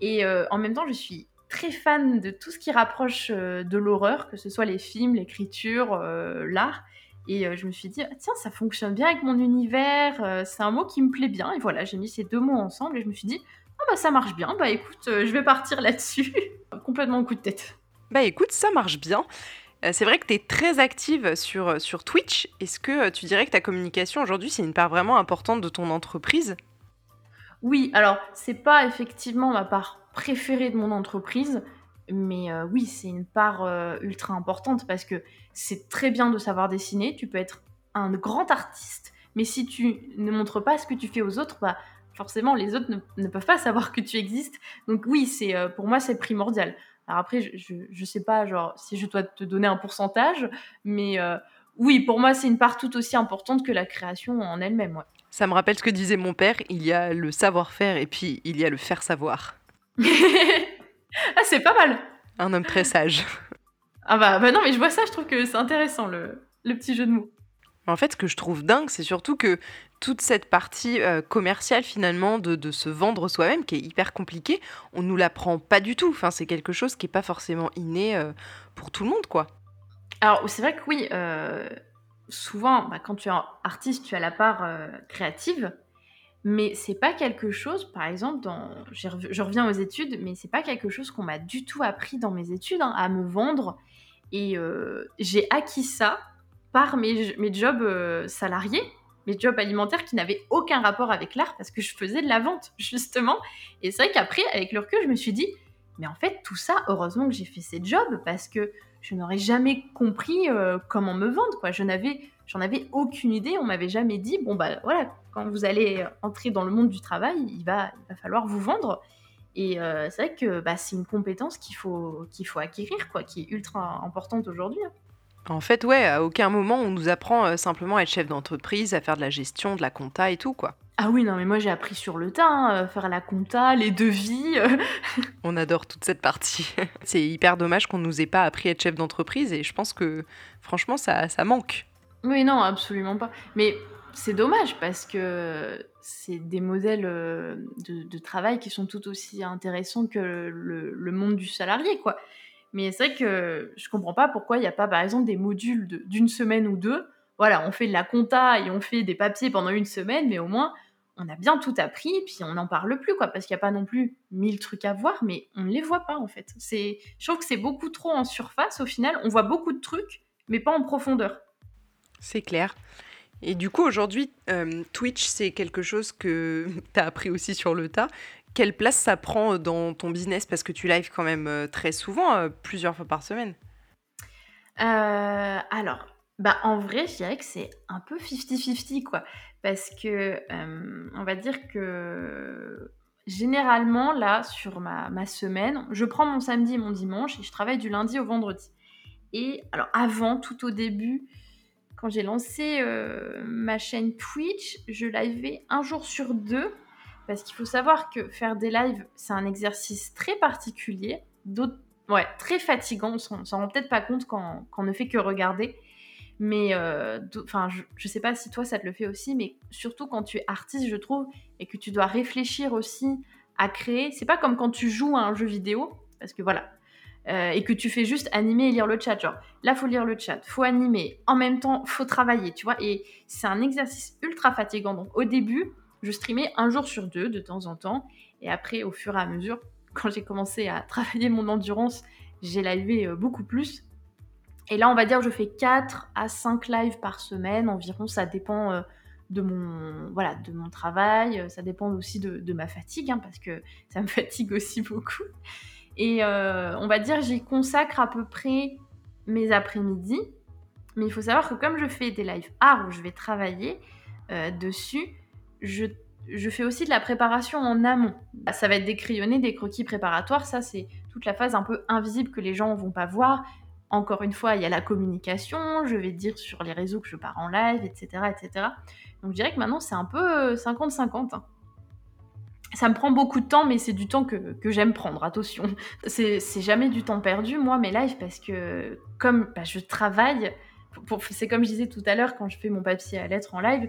et en même temps je suis très fan de tout ce qui rapproche euh, de l'horreur, que ce soit les films, l'écriture, euh, l'art. Et euh, je me suis dit, tiens, ça fonctionne bien avec mon univers, c'est un mot qui me plaît bien. Et voilà, j'ai mis ces deux mots ensemble et je me suis dit, ah bah ça marche bien, bah écoute, je vais partir là-dessus. Complètement coup de tête. Bah écoute, ça marche bien. C'est vrai que tu es très active sur, sur Twitch. Est-ce que tu dirais que ta communication aujourd'hui, c'est une part vraiment importante de ton entreprise? Oui, alors c'est pas effectivement ma part préféré de mon entreprise. Mais euh, oui, c'est une part euh, ultra importante parce que c'est très bien de savoir dessiner. Tu peux être un grand artiste, mais si tu ne montres pas ce que tu fais aux autres, bah, forcément, les autres ne, peuvent pas savoir que tu existes. Donc oui, c'est euh, pour moi, c'est primordial. Alors après, je, je, sais pas genre si je dois te donner un pourcentage, mais oui, pour moi, c'est une part tout aussi importante que la création en elle-même. Ouais. Ça me rappelle ce que disait mon père, il y a le savoir-faire et puis il y a le faire savoir. ah, c'est pas mal. Un homme très sage. Ah bah, bah non, mais je vois ça, je trouve que c'est intéressant le, le petit jeu de mots. En fait, ce que je trouve dingue, c'est surtout que toute cette partie euh, commerciale finalement de, se vendre soi-même, qui est hyper compliquée, on nous l'apprend pas du tout. Enfin, c'est quelque chose qui est pas forcément inné euh, pour tout le monde, quoi. Alors, c'est vrai que oui, euh, souvent, bah, quand tu es artiste, tu as la part créative, mais c'est pas quelque chose, par exemple, dans, je reviens aux études, mais c'est pas quelque chose qu'on m'a du tout appris dans mes études, hein, à me vendre. Et j'ai acquis ça par mes, mes jobs salariés mes jobs alimentaires qui n'avaient aucun rapport avec l'art parce que je faisais de la vente, justement. Et c'est vrai qu'après, avec le je me suis dit, mais en fait, tout ça, heureusement que j'ai fait ces jobs parce que je n'aurais jamais compris euh, comment me vendre, quoi. Je n'avais, j'en avais aucune idée. On m'avait jamais dit, bon, bah voilà, quand vous allez entrer dans le monde du travail, il va, il va falloir vous vendre. Et euh, c'est vrai que bah, c'est une compétence qu'il faut, qu'il faut acquérir, quoi, qui est ultra importante aujourd'hui. Hein. En fait, ouais, à aucun moment on nous apprend euh, simplement à être chef d'entreprise, à faire de la gestion, de la compta et tout, quoi. Ah oui, non, mais moi j'ai appris sur le tas, hein, euh, faire la compta, les devis. Euh. on adore toute cette partie. c'est hyper dommage qu'on nous ait pas appris à être chef d'entreprise et je pense que franchement ça, ça manque. Oui, non, absolument pas. Mais c'est dommage parce que c'est des modèles de, travail qui sont tout aussi intéressants que le, le monde du salarié, quoi. Mais c'est vrai que je comprends pas pourquoi il n'y a pas, par exemple, des modules d'une semaine ou deux. Voilà, on fait de la compta et on fait des papiers pendant une semaine, mais au moins, on a bien tout appris, puis on n'en parle plus, quoi, parce qu'il n'y a pas non plus mille trucs à voir, mais on ne les voit pas, en fait. Je trouve que c'est beaucoup trop en surface, au final. On voit beaucoup de trucs, mais pas en profondeur. C'est clair. Et du coup, aujourd'hui, euh, Twitch, c'est quelque chose que tu as appris aussi sur le tas quelle place ça prend euh, dans ton business? Parce que tu lives quand même euh, très souvent, euh, plusieurs fois par semaine. alors, bah, en vrai, je dirais que c'est un peu 50-50, quoi. Parce que, on va dire que généralement, là, sur ma, ma, semaine, je prends mon samedi et mon dimanche et je travaille du lundi au vendredi. Et alors, avant, tout au début, quand j'ai lancé ma chaîne Twitch, je livais un jour sur deux parce qu'il faut savoir que faire des lives, c'est un exercice très particulier, ouais, très fatigant. On s'en rend peut-être pas compte quand, on ne fait que regarder. Mais euh, enfin, je, ne sais pas si toi ça te le fait aussi, mais surtout quand tu es artiste, je trouve, et que tu dois réfléchir aussi à créer. C'est pas comme quand tu joues à un jeu vidéo, parce que voilà, euh, et que tu fais juste animer et lire le chat. Genre, là, faut lire le chat, faut animer, en même temps, faut travailler, tu vois. Et c'est un exercice ultra fatigant. Donc, au début, je streamais un jour sur deux de temps en temps. Et après, au fur et à mesure, quand j'ai commencé à travailler mon endurance, j'ai livé euh, beaucoup plus. Et là, on va dire que je fais 4 à 5 lives par semaine environ. Ça dépend euh, de, mon, voilà, de mon travail. Ça dépend aussi de, ma fatigue, hein, parce que ça me fatigue aussi beaucoup. Et euh, on va dire j'y consacre à peu près mes après-midi. Mais il faut savoir que comme je fais des lives art où je vais travailler dessus, je, fais aussi de la préparation en amont. Ça va être des crayonnés, des croquis préparatoires. Ça, c'est toute la phase un peu invisible que les gens vont pas voir. Encore une fois, il y a la communication. Je vais dire sur les réseaux que je pars en live, etc. etc. Donc je dirais que maintenant, c'est un peu 50-50. Hein. Ça me prend beaucoup de temps, mais c'est du temps que, j'aime prendre, attention. C'est jamais du temps perdu, moi, mes lives, parce que comme bah, je travaille, c'est comme je disais tout à l'heure, quand je fais mon papier à lettres en live,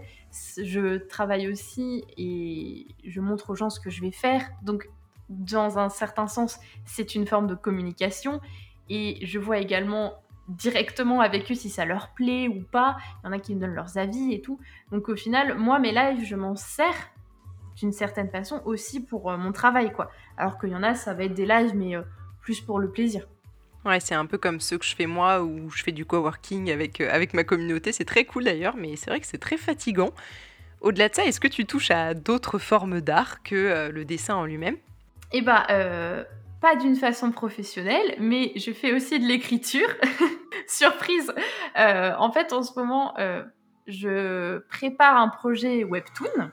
je travaille aussi et je montre aux gens ce que je vais faire. Donc, dans un certain sens, c'est une forme de communication. Et je vois également directement avec eux si ça leur plaît ou pas. Il y en a qui me donnent leurs avis et tout. Donc, au final, moi, mes lives, je m'en sers d'une certaine façon aussi pour euh, mon travail, quoi. Alors qu'il y en a, ça va être des lives, mais euh, plus pour le plaisir. Ouais, c'est un peu comme ceux que je fais moi, où je fais du coworking avec, euh, avec ma communauté. C'est très cool d'ailleurs, mais c'est vrai que c'est très fatigant. Au-delà de ça, est-ce que tu touches à d'autres formes d'art que euh, le dessin en lui-même? Eh bah, pas d'une façon professionnelle, mais je fais aussi de l'écriture. Surprise En fait, en ce moment, je prépare un projet webtoon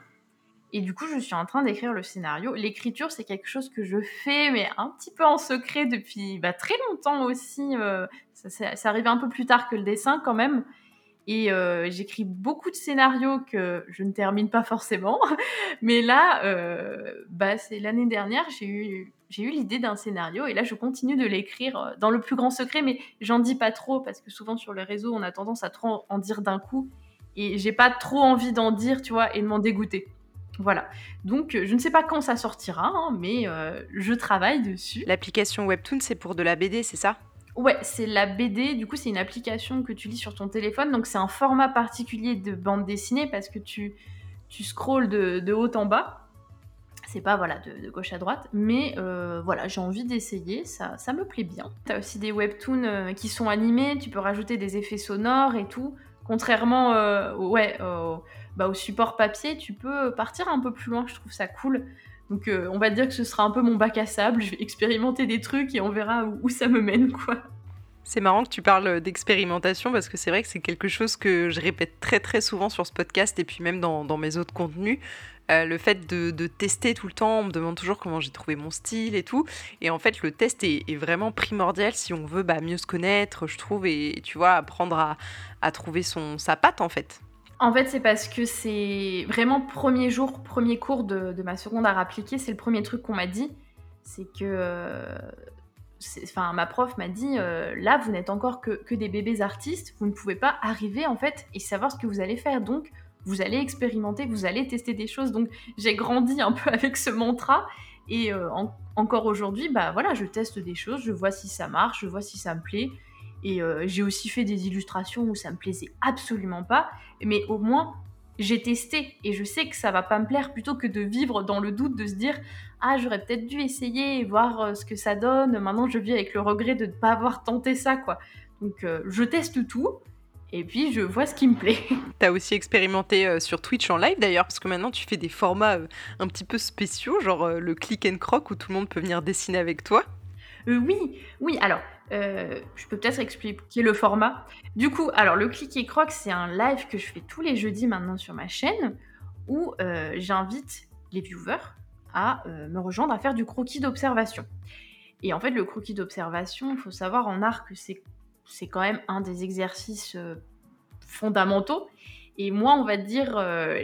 et du coup, je suis en train d'écrire le scénario. L'écriture, c'est quelque chose que je fais, mais un petit peu en secret depuis bah, très longtemps aussi. Euh, ça, ça, un peu plus tard que le dessin quand même. Et euh, j'écris beaucoup de scénarios que je ne termine pas forcément. Mais là, euh, bah, c'est l'année dernière, j'ai eu, l'idée d'un scénario et là, je continue de l'écrire dans le plus grand secret, mais j'en dis pas trop parce que souvent sur les réseaux, on a tendance à trop en dire d'un coup et j'ai pas trop envie d'en dire, tu vois, et de m'en dégoûter. Voilà. Donc, je ne sais pas quand ça sortira, hein, mais je travaille dessus. L'application Webtoon, c'est pour de la BD, c'est ça? Ouais, c'est la BD. Du coup, c'est une application que tu lis sur ton téléphone. Donc, c'est un format particulier de bande dessinée parce que tu, tu scrolles de, haut en bas. C'est pas voilà de, gauche à droite, mais euh, voilà, j'ai envie d'essayer, ça, ça me plaît bien. T'as aussi des webtoons euh, qui sont animés, tu peux rajouter des effets sonores et tout. Contrairement euh, ouais, bah, au support papier, tu peux partir un peu plus loin, je trouve ça cool. Donc euh, on va dire que ce sera un peu mon bac à sable, je vais expérimenter des trucs et on verra où, ça me mène quoi. C'est marrant que tu parles d'expérimentation parce que c'est vrai que c'est quelque chose que je répète très très souvent sur ce podcast et puis même dans, mes autres contenus. Euh, le fait de, tester tout le temps, on me demande toujours comment j'ai trouvé mon style et tout. Et en fait, le test est, vraiment primordial si on veut bah, mieux se connaître, je trouve, et, tu vois, apprendre à, à trouver son, sa patte en fait. En fait, c'est parce que c'est vraiment premier jour, premier cours de, ma seconde à appliquer, c'est le premier truc qu'on m'a dit. C'est que. Euh, enfin, ma prof m'a dit euh, là, vous n'êtes encore que, des bébés artistes, vous ne pouvez pas arriver en fait et savoir ce que vous allez faire. Donc, vous allez expérimenter, vous allez tester des choses. Donc, j'ai grandi un peu avec ce mantra. Et euh, encore aujourd'hui, bah voilà, je teste des choses, je vois si ça marche, je vois si ça me plaît. Et euh, j'ai aussi fait des illustrations où ça me plaisait absolument pas, mais au moins j'ai testé et je sais que ça va pas me plaire plutôt que de vivre dans le doute de se dire ah j'aurais peut-être dû essayer et voir euh, ce que ça donne. Maintenant je vis avec le regret de ne pas avoir tenté ça quoi. Donc euh, je teste tout et puis je vois ce qui me plaît. T'as aussi expérimenté sur Twitch en live d'ailleurs, parce que maintenant tu fais des formats un petit peu spéciaux, genre le click and croc où tout le monde peut venir dessiner avec toi. oui, oui, alors euh, je peux peut-être expliquer le format. Du coup, alors le click et croc, c'est un live que je fais tous les jeudis maintenant sur ma chaîne où euh, j'invite les viewers à euh, me rejoindre à faire du croquis d'observation. Et en fait, le croquis d'observation, il faut savoir en art que c'est, c'est quand même un des exercices fondamentaux. Et moi, on va dire,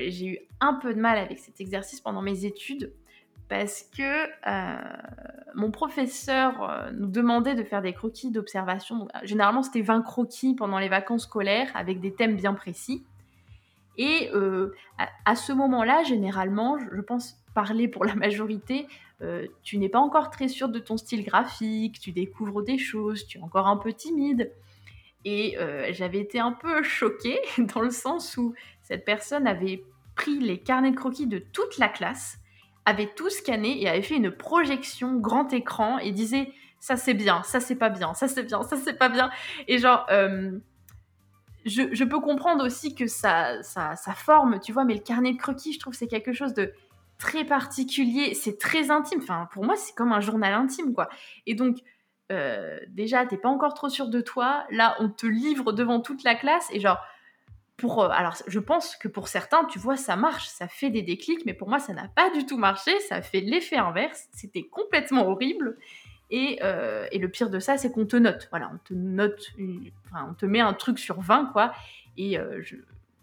j'ai eu un peu de mal avec cet exercice pendant mes études parce que euh, mon professeur euh, nous demandait de faire des croquis d'observation. Euh, généralement, c'était 20 croquis pendant les vacances scolaires avec des thèmes bien précis. Et à, ce moment-là, généralement, je pense parler pour la majorité, tu n'es pas encore très sûr de ton style graphique, tu découvres des choses, tu es encore un peu timide. Et j'avais été un peu choquée dans le sens où cette personne avait pris les carnets de croquis de toute la classe avait tout scanné et avait fait une projection grand écran et disait ça c'est bien, ça c'est pas bien, ça c'est bien, ça c'est pas bien. Et genre, euh, je, peux comprendre aussi que ça, ça, forme, tu vois, mais le carnet de croquis, je trouve c'est quelque chose de très particulier, c'est très intime. Enfin, pour moi, c'est comme un journal intime, quoi. Et donc, euh, déjà, t'es pas encore trop sûr de toi. Là, on te livre devant toute la classe et genre, pour, euh, alors, je pense que pour certains, tu vois, ça marche, ça fait des déclics, mais pour moi, ça n'a pas du tout marché, ça fait l'effet inverse, c'était complètement horrible. Et, euh, et, le pire de ça, c'est qu'on te note. Voilà, on te note, enfin, on te met un truc sur 20, quoi, et euh, je,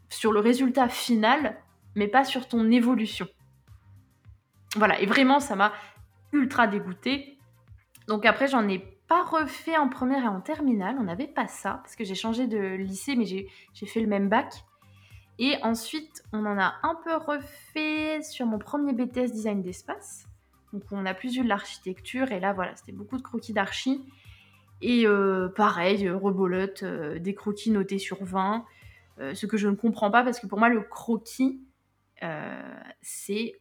sur le résultat final, mais pas sur ton évolution. Voilà, et vraiment, ça m'a ultra dégoûté. Donc après, j'en ai refait en première et en terminale, on n'avait pas ça, parce que j'ai changé de lycée, mais j'ai fait le même bac. Et ensuite, on en a un peu refait sur mon premier BTS design d'espace. Donc on a plus eu de l'architecture, et là voilà, c'était beaucoup de croquis d'archi. Et euh, pareil, rebolote, euh, des croquis notés sur 20. Euh, ce que je ne comprends pas, parce que pour moi, le croquis, c'est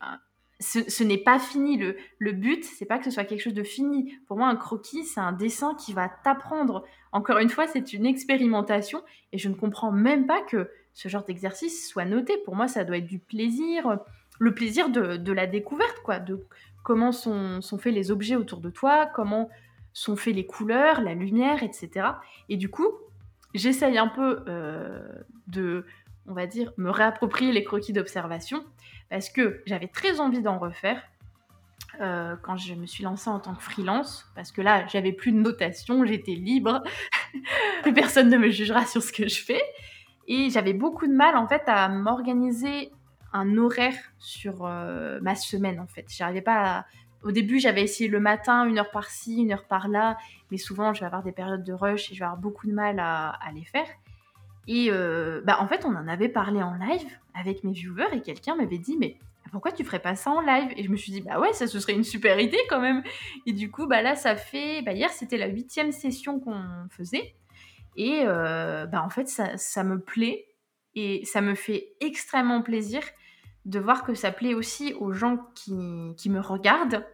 ce, n'est pas fini. Le, le but, c'est pas que ce soit quelque chose de fini. Pour moi, un croquis, c'est un dessin qui va t'apprendre. Encore une fois, c'est une expérimentation et je ne comprends même pas que ce genre d'exercice soit noté. Pour moi, ça doit être du plaisir, le plaisir de, la découverte, quoi, de comment sont, sont faits les objets autour de toi, comment sont faits les couleurs, la lumière, etc. Et du coup, j'essaye un peu euh, de, on va dire, me réapproprier les croquis d'observation parce que j'avais très envie d'en refaire euh, quand je me suis lancée en tant que freelance, parce que là, j'avais plus de notation, j'étais libre, plus personne ne me jugera sur ce que je fais. Et j'avais beaucoup de mal en fait à m'organiser un horaire sur euh, ma semaine en fait. J'arrivais pas. Au début, j'avais essayé le matin, une heure par-ci, une heure par-là, mais souvent je vais avoir des périodes de rush et je vais avoir beaucoup de mal à, les faire. Et euh, bah, en fait, on en avait parlé en live avec mes viewers et quelqu'un m'avait dit mais pourquoi tu ferais pas ça en live? Et je me suis dit bah ouais, ça ce serait une super idée quand même. Et du coup, bah là, ça fait bah, hier c'était la huitième session qu'on faisait et euh, bah en fait ça, ça me plaît et ça me fait extrêmement plaisir de voir que ça plaît aussi aux gens qui, qui me regardent.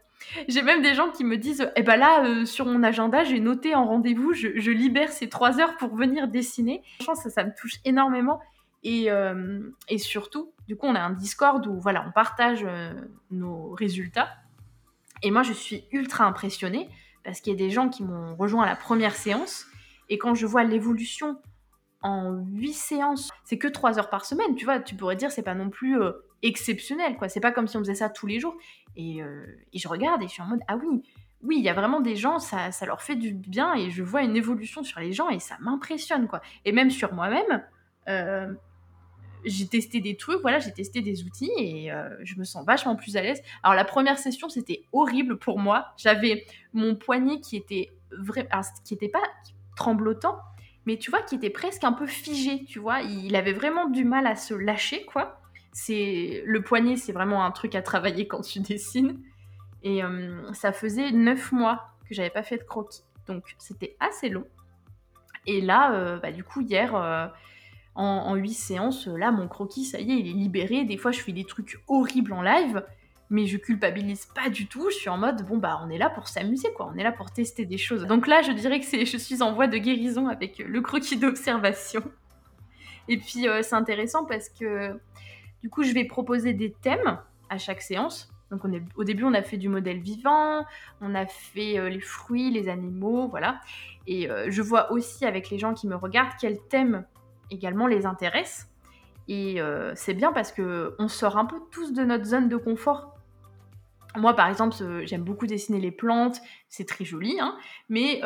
J'ai même des gens qui me disent Eh ben là, euh, sur mon agenda, j'ai noté en rendez-vous, je, libère ces trois heures pour venir dessiner. Franchement, ça, ça me touche énormément. Et, euh, et, surtout, du coup, on a un Discord où voilà, on partage euh, nos résultats. Et moi, je suis ultra impressionnée parce qu'il y a des gens qui m'ont rejoint à la première séance. Et quand je vois l'évolution en huit séances, c'est que trois heures par semaine, tu vois, tu pourrais dire c'est pas non plus exceptionnel, quoi. C'est pas comme si on faisait ça tous les jours. Et, euh, et, je regarde et je suis en mode, ah oui, oui, il y a vraiment des gens, ça, ça, leur fait du bien et je vois une évolution sur les gens et ça m'impressionne, quoi. Et même sur moi-même, euh, j'ai testé des trucs, voilà, j'ai testé des outils et euh, je me sens vachement plus à l'aise. Alors la première session, c'était horrible pour moi. J'avais mon poignet qui était qui était pas tremblotant, mais tu vois, qui était presque un peu figé, tu vois. Il avait vraiment du mal à se lâcher, quoi c'est le poignet, c'est vraiment un truc à travailler quand tu dessines. Et euh, ça faisait neuf mois que j'avais pas fait de croquis, donc c'était assez long. Et là, euh, bah, du coup, hier, euh, en, huit séances, là, mon croquis, ça y est, il est libéré. Des fois, je fais des trucs horribles en live, mais je culpabilise pas du tout. Je suis en mode, bon, bah, on est là pour s'amuser, quoi. On est là pour tester des choses. Donc là, je dirais que je suis en voie de guérison avec le croquis d'observation. Et puis, c'est intéressant parce que du coup, je vais proposer des thèmes à chaque séance. Donc au début, on a fait du modèle vivant, on a fait euh, les fruits, les animaux, voilà. Et euh, je vois aussi avec les gens qui me regardent quels thèmes également les intéressent. Et euh, c'est bien parce que on sort un peu tous de notre zone de confort. Moi, par exemple, j'aime beaucoup dessiner les plantes, c'est très joli, hein mais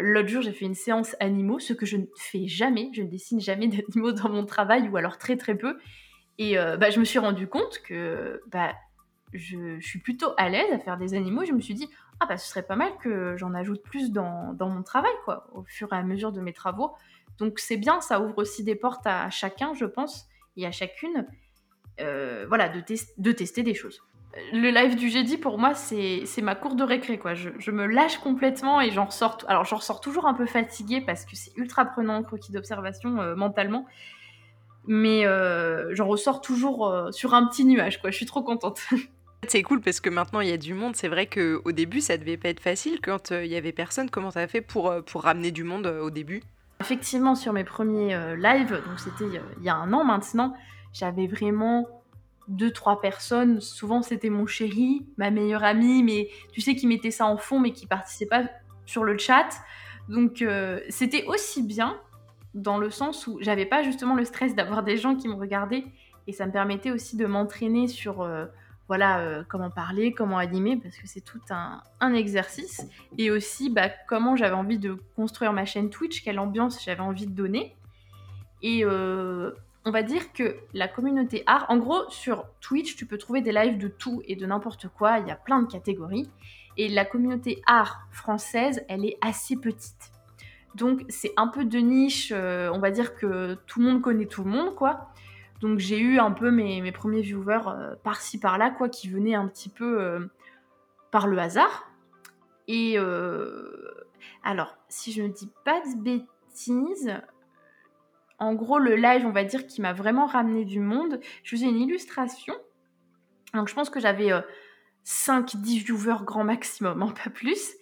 l'autre jour, j'ai fait une séance animaux, ce que je ne fais jamais. Je ne dessine jamais d'animaux dans mon travail, ou alors très très peu. Et euh, bah, je me suis rendu compte que bah, je, suis plutôt à l'aise à faire des animaux. Je me suis dit, ah bah ce serait pas mal que j'en ajoute plus dans, dans, mon travail, quoi, au fur et à mesure de mes travaux. Donc c'est bien, ça ouvre aussi des portes à chacun, je pense, et à chacune, euh, voilà, de, de, tester des choses. Le live du jeudi, pour moi, c'est ma cour de récré, quoi. Je, me lâche complètement et j'en ressors, ressors toujours un peu fatiguée parce que c'est ultra prenant, croquis d'observation, euh, mentalement mais euh, j'en ressors toujours euh, sur un petit nuage, quoi. Je suis trop contente. C'est cool parce que maintenant il y a du monde. C'est vrai qu'au début ça devait pas être facile quand euh, il y avait personne. Comment tu as fait pour, pour ramener du monde au début? Effectivement, sur mes premiers lives, donc c'était il y a un an maintenant, j'avais vraiment deux trois personnes. Souvent c'était mon chéri, ma meilleure amie, mais tu sais qui mettait ça en fond mais qui participait pas sur le chat. Donc c'était aussi bien dans le sens où j'avais pas justement le stress d'avoir des gens qui me regardaient. Et ça me permettait aussi de m'entraîner sur euh, voilà euh, comment parler, comment animer parce que c'est tout un, exercice. Et aussi bah, comment j'avais envie de construire ma chaîne Twitch, quelle ambiance j'avais envie de donner. Et euh, on va dire que la communauté art, en gros sur Twitch tu peux trouver des lives de tout et de n'importe quoi, il y a plein de catégories. Et la communauté art française elle est assez petite donc c'est un peu de niche, euh, on va dire que tout le monde connaît tout le monde, quoi. Donc j'ai eu un peu mes, premiers viewers euh, par-ci par-là, quoi, qui venaient un petit peu euh, par le hasard. Et alors, si je ne dis pas de bêtises, en gros le live, on va dire, qui m'a vraiment ramené du monde, je faisais une illustration. Donc je pense que j'avais 5-10 viewers grand maximum, hein, pas plus.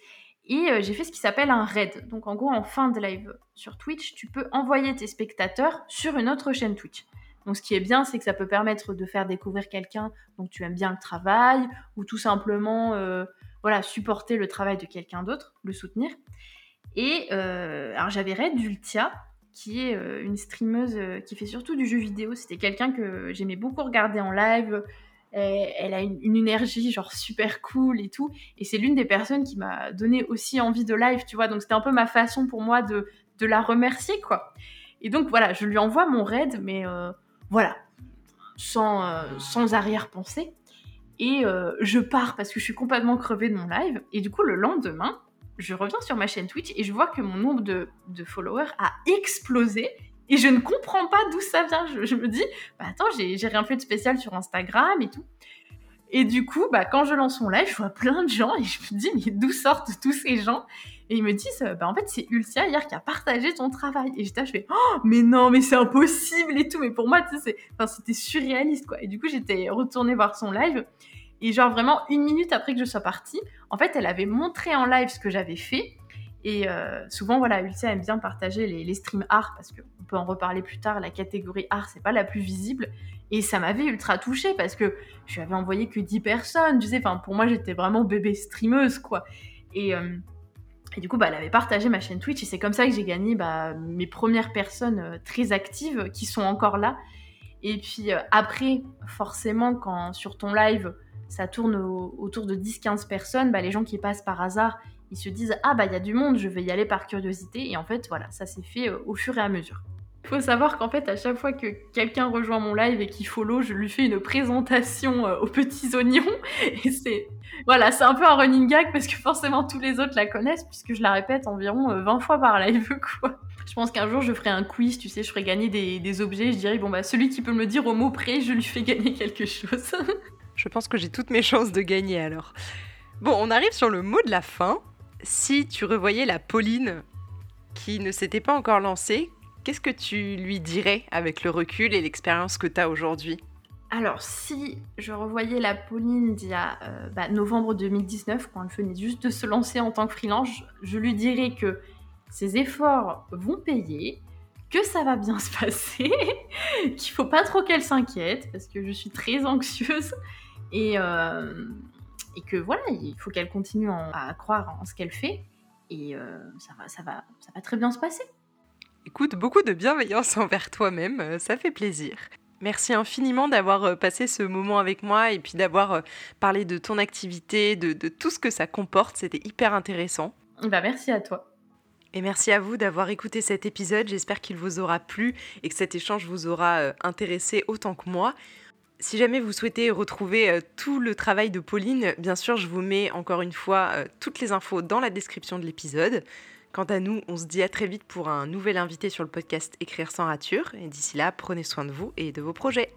Et euh, j'ai fait ce qui s'appelle un raid. Donc en gros, en fin de live sur Twitch, tu peux envoyer tes spectateurs sur une autre chaîne Twitch. Donc ce qui est bien, c'est que ça peut permettre de faire découvrir quelqu'un dont tu aimes bien le travail, ou tout simplement euh, voilà, supporter le travail de quelqu'un d'autre, le soutenir. Et euh, alors j'avais Red Dultia, qui est une streameuse qui fait surtout du jeu vidéo. C'était quelqu'un que j'aimais beaucoup regarder en live, elle, a une, énergie genre super cool et tout. Et c'est l'une des personnes qui m'a donné aussi envie de live, tu vois. Donc c'était un peu ma façon pour moi de, de la remercier, quoi. Et donc voilà, je lui envoie mon raid, mais voilà, sans, sans arrière-pensée. Et je pars parce que je suis complètement crevée de mon live. Et du coup, le lendemain, je reviens sur ma chaîne Twitch et je vois que mon nombre de, followers a explosé. Et je ne comprends pas d'où ça vient. Je, me dis, bah attends, j'ai rien fait de spécial sur Instagram et tout. Et du coup, bah, quand je lance mon live, je vois plein de gens et je me dis, mais d'où sortent tous ces gens? Et ils me disent, bah, en fait, c'est Ultia hier qui a partagé ton travail. Et j'étais je fais, oh, mais non, mais c'est impossible et tout. Mais pour moi, sais, c'était surréaliste, quoi. Et du coup, j'étais retournée voir son live. Et genre vraiment une minute après que je sois partie, en fait, elle avait montré en live ce que j'avais fait. Et euh, souvent, voilà, Ultia aime bien partager les, streams art parce qu'on peut en reparler plus tard. La catégorie art, c'est pas la plus visible. Et ça m'avait ultra touchée parce que je lui avais envoyé que 10 personnes. Tu sais, enfin, pour moi, j'étais vraiment bébé streameuse, quoi. Et, euh, et du coup, bah, elle avait partagé ma chaîne Twitch et c'est comme ça que j'ai gagné bah, mes premières personnes euh, très actives qui sont encore là. Et puis après, forcément, quand sur ton live, ça tourne autour de 10-15 personnes, bah, les gens qui passent par hasard, ils se disent Ah, bah il y a du monde, je vais y aller par curiosité. Et en fait, voilà, ça s'est fait euh, au fur et à mesure. Il faut savoir qu'en fait, à chaque fois que quelqu'un rejoint mon live et qu'il follow, je lui fais une présentation euh, aux petits oignons. Et c'est voilà, c'est un peu un running gag parce que forcément tous les autres la connaissent puisque je la répète environ 20 euh, fois par live, quoi. Je pense qu'un jour je ferai un quiz, tu sais, je ferai gagner des, des objets. Je dirais bon bah celui qui peut me le dire au mot près, je lui fais gagner quelque chose. Je pense que j'ai toutes mes chances de gagner alors. Bon, on arrive sur le mot de la fin. Si tu revoyais la Pauline qui ne s'était pas encore lancée, qu'est-ce que tu lui dirais avec le recul et l'expérience que tu as aujourd'hui? Alors, si je revoyais la Pauline d'il y a euh, bah, novembre 2019, quand elle venait juste de se lancer en tant que freelance, je lui dirais que ses efforts vont payer, que ça va bien se passer, qu'il faut pas trop qu'elle s'inquiète, parce que je suis très anxieuse, et, euh, et que voilà, il faut qu'elle continue à croire en ce qu'elle fait. Et euh, ça, va, ça, va, ça va très bien se passer. Écoute, beaucoup de bienveillance envers toi-même, euh, ça fait plaisir. Merci infiniment d'avoir passé ce moment avec moi et puis d'avoir parlé de ton activité, de, de, tout ce que ça comporte. C'était hyper intéressant. Bah, merci à toi. Et merci à vous d'avoir écouté cet épisode. J'espère qu'il vous aura plu et que cet échange vous aura intéressé autant que moi. Si jamais vous souhaitez retrouver euh, tout le travail de Pauline, bien sûr, je vous mets encore une fois euh, toutes les infos dans la description de l'épisode. Quant à nous, on se dit à très vite pour un nouvel invité sur le podcast Écrire sans rature. Et d'ici là, prenez soin de vous et de vos projets.